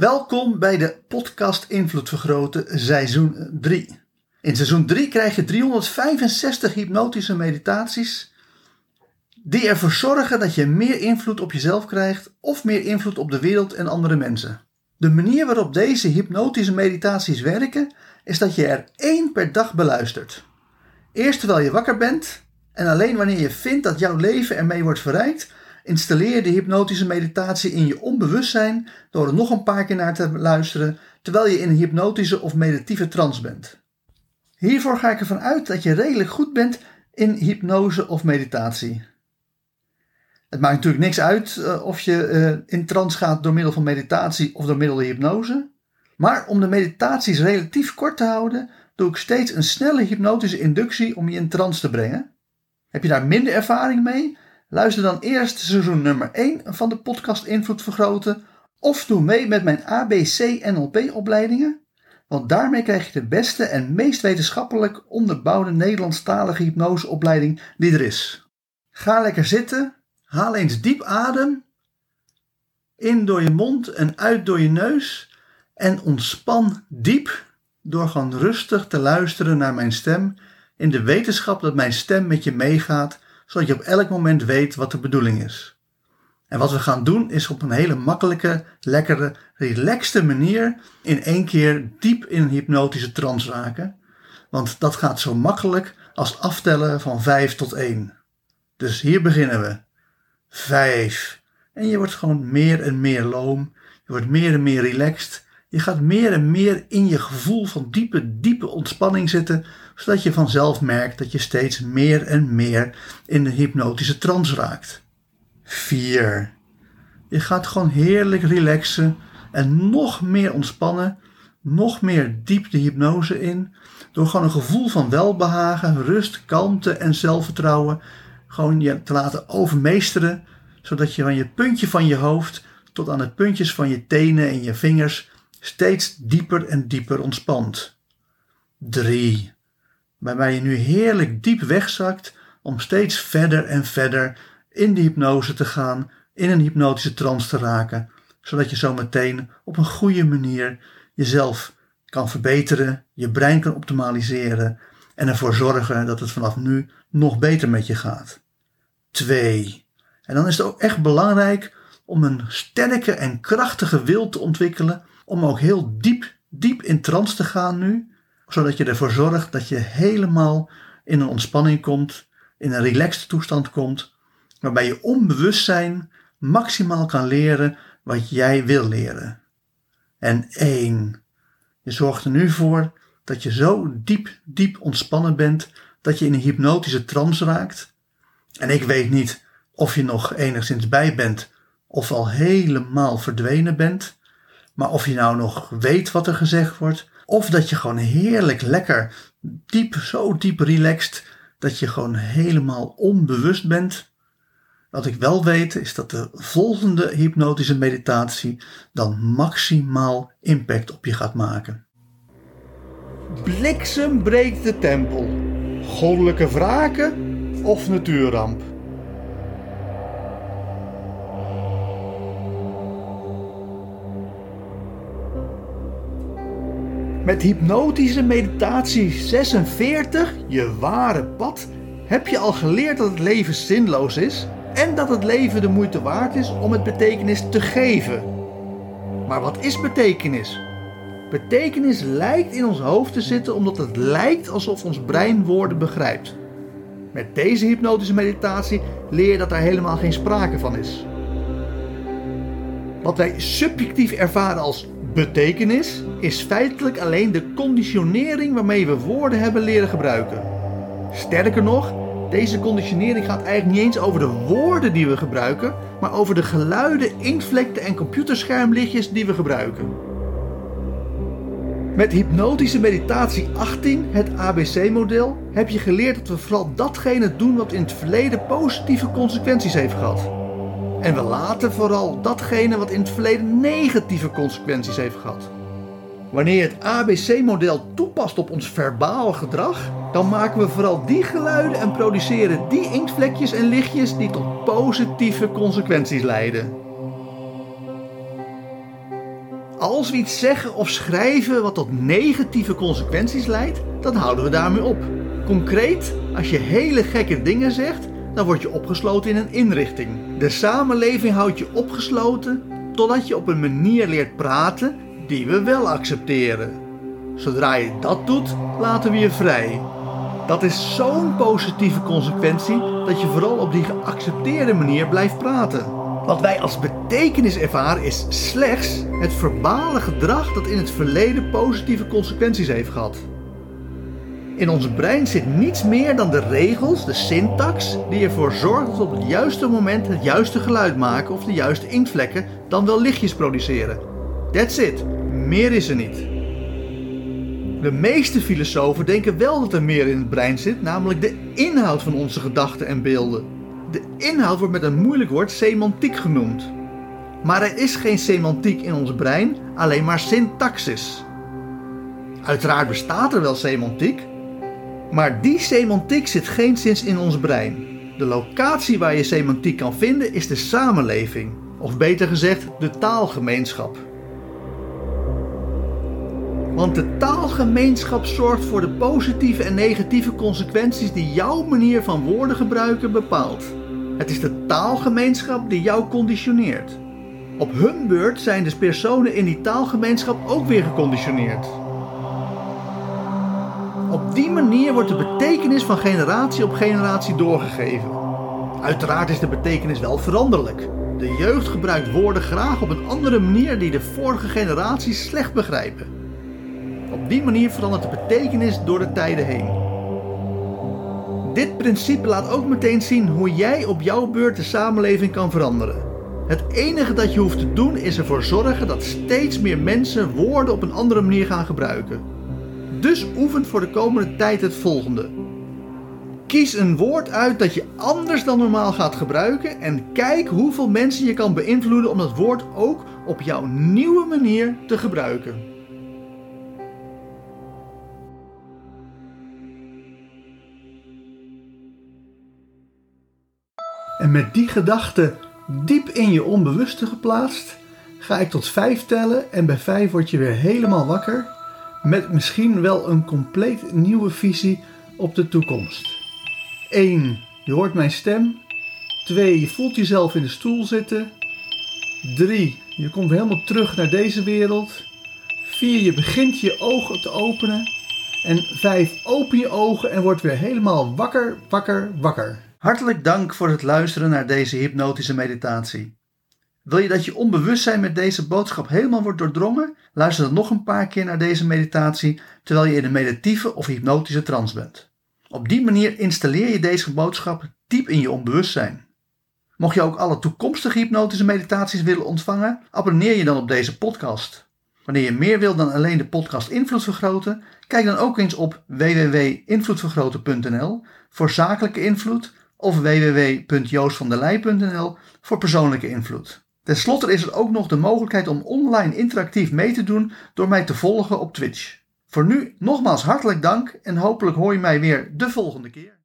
Welkom bij de podcast Invloed Vergroten seizoen 3. In seizoen 3 krijg je 365 hypnotische meditaties die ervoor zorgen dat je meer invloed op jezelf krijgt of meer invloed op de wereld en andere mensen. De manier waarop deze hypnotische meditaties werken is dat je er één per dag beluistert. Eerst terwijl je wakker bent en alleen wanneer je vindt dat jouw leven ermee wordt verrijkt, installeer de hypnotische meditatie in je onbewustzijn door er nog een paar keer naar te luisteren terwijl je in een hypnotische of meditieve trance bent. Hiervoor ga ik ervan uit dat je redelijk goed bent in hypnose of meditatie. Het maakt natuurlijk niks uit uh, of je uh, in trance gaat door middel van meditatie of door middel van hypnose. Maar om de meditaties relatief kort te houden, doe ik steeds een snelle hypnotische inductie om je in trance te brengen. Heb je daar minder ervaring mee? Luister dan eerst seizoen nummer 1 van de podcast Invloed Vergroten of doe mee met mijn ABC NLP opleidingen, want daarmee krijg je de beste en meest wetenschappelijk onderbouwde Nederlandstalige hypnoseopleiding die er is. Ga lekker zitten, haal eens diep adem, in door je mond en uit door je neus en ontspan diep door gewoon rustig te luisteren naar mijn stem in de wetenschap dat mijn stem met je meegaat, zodat je op elk moment weet wat de bedoeling is. En wat we gaan doen is op een hele makkelijke, lekkere, relaxte manier in één keer diep in een hypnotische trance raken. Want dat gaat zo makkelijk als aftellen van 5 tot 1. Dus hier beginnen we. 5. En je wordt gewoon meer en meer loom. Je wordt meer en meer relaxed. Je gaat meer en meer in je gevoel van diepe, diepe ontspanning zitten, zodat je vanzelf merkt dat je steeds meer en meer in de hypnotische trance raakt. 4. Je gaat gewoon heerlijk relaxen en nog meer ontspannen, nog meer diep de hypnose in, door gewoon een gevoel van welbehagen, rust, kalmte en zelfvertrouwen gewoon je te laten overmeesteren, zodat je van je puntje van je hoofd tot aan de puntjes van je tenen en je vingers steeds dieper en dieper ontspant. 3. Waarbij je nu heerlijk diep wegzakt om steeds verder en verder in de hypnose te gaan, in een hypnotische trance te raken, zodat je zo meteen op een goede manier jezelf kan verbeteren, je brein kan optimaliseren en ervoor zorgen dat het vanaf nu nog beter met je gaat. 2. En dan is het ook echt belangrijk om een sterke en krachtige wil te ontwikkelen om ook heel diep, diep in trance te gaan nu, zodat je ervoor zorgt dat je helemaal in een ontspanning komt, in een relaxed toestand komt, waarbij je onbewustzijn maximaal kan leren wat jij wil leren. En één, je zorgt er nu voor dat je zo diep, diep ontspannen bent dat je in een hypnotische trance raakt. En ik weet niet of je nog enigszins bij bent of al helemaal verdwenen bent. Maar of je nou nog weet wat er gezegd wordt, of dat je gewoon heerlijk lekker diep, zo diep relaxed, dat je gewoon helemaal onbewust bent. Wat ik wel weet is dat de volgende hypnotische meditatie dan maximaal impact op je gaat maken. Bliksem breekt de tempel. Goddelijke wraken of natuurramp. Met hypnotische meditatie 46, je ware pad, heb je al geleerd dat het leven zinloos is en dat het leven de moeite waard is om het betekenis te geven. Maar wat is betekenis? Betekenis lijkt in ons hoofd te zitten omdat het lijkt alsof ons brein woorden begrijpt. Met deze hypnotische meditatie leer je dat daar helemaal geen sprake van is. Wat wij subjectief ervaren als betekenis is feitelijk alleen de conditionering waarmee we woorden hebben leren gebruiken. Sterker nog, deze conditionering gaat eigenlijk niet eens over de woorden die we gebruiken, maar over de geluiden, inktvlekken en computerschermlichtjes die we gebruiken. Met hypnotische meditatie 18, het ABC-model, heb je geleerd dat we vooral datgene doen wat in het verleden positieve consequenties heeft gehad. En we laten vooral datgene wat in het verleden negatieve consequenties heeft gehad. Wanneer je het ABC-model toepast op ons verbaal gedrag, dan maken we vooral die geluiden en produceren die inktvlekjes en lichtjes die tot positieve consequenties leiden. Als we iets zeggen of schrijven wat tot negatieve consequenties leidt, dan houden we daarmee op. Concreet, als je hele gekke dingen zegt, dan word je opgesloten in een inrichting. De samenleving houdt je opgesloten totdat je op een manier leert praten die we wel accepteren. Zodra je dat doet, laten we je vrij. Dat is zo'n positieve consequentie dat je vooral op die geaccepteerde manier blijft praten. Wat wij als betekenis ervaren is slechts het verbale gedrag dat in het verleden positieve consequenties heeft gehad. In ons brein zit niets meer dan de regels, de syntax, die ervoor zorgt dat we op het juiste moment het juiste geluid maken of de juiste inktvlekken dan wel lichtjes produceren. That's it. Meer is er niet. De meeste filosofen denken wel dat er meer in het brein zit, namelijk de inhoud van onze gedachten en beelden. De inhoud wordt met een moeilijk woord semantiek genoemd. Maar er is geen semantiek in ons brein, alleen maar syntaxis. Uiteraard bestaat er wel semantiek, maar die semantiek zit geen sinds in ons brein. De locatie waar je semantiek kan vinden is de samenleving, of beter gezegd de taalgemeenschap. Want de taalgemeenschap zorgt voor de positieve en negatieve consequenties die jouw manier van woorden gebruiken bepaalt. Het is de taalgemeenschap die jou conditioneert. Op hun beurt zijn de personen in die taalgemeenschap ook weer geconditioneerd. Op die manier wordt de betekenis van generatie op generatie doorgegeven. Uiteraard is de betekenis wel veranderlijk. De jeugd gebruikt woorden graag op een andere manier die de vorige generaties slecht begrijpen. Op die manier verandert de betekenis door de tijden heen. Dit principe laat ook meteen zien hoe jij op jouw beurt de samenleving kan veranderen. Het enige dat je hoeft te doen is ervoor zorgen dat steeds meer mensen woorden op een andere manier gaan gebruiken. Dus oefen voor de komende tijd het volgende. Kies een woord uit dat je anders dan normaal gaat gebruiken en kijk hoeveel mensen je kan beïnvloeden om dat woord ook op jouw nieuwe manier te gebruiken. En met die gedachte diep in je onbewuste geplaatst, ga ik tot vijf tellen en bij vijf word je weer helemaal wakker met misschien wel een compleet nieuwe visie op de toekomst. 1. Je hoort mijn stem. 2. Je voelt jezelf in de stoel zitten. 3. Je komt helemaal terug naar deze wereld. 4. Je begint je ogen te openen. En 5. Open je ogen en word weer helemaal wakker, wakker, wakker. Hartelijk dank voor het luisteren naar deze hypnotische meditatie. Wil je dat je onbewustzijn met deze boodschap helemaal wordt doordrongen? Luister dan nog een paar keer naar deze meditatie terwijl je in een meditieve of hypnotische trance bent. Op die manier installeer je deze boodschap diep in je onbewustzijn. Mocht je ook alle toekomstige hypnotische meditaties willen ontvangen, abonneer je dan op deze podcast. Wanneer je meer wilt dan alleen de podcast Invloed Vergroten, kijk dan ook eens op www.invloedvergroten.nl voor zakelijke invloed of www.joostvandelij.nl voor persoonlijke invloed. Ten slotte is er ook nog de mogelijkheid om online interactief mee te doen door mij te volgen op Twitch. Voor nu nogmaals hartelijk dank en hopelijk hoor je mij weer de volgende keer.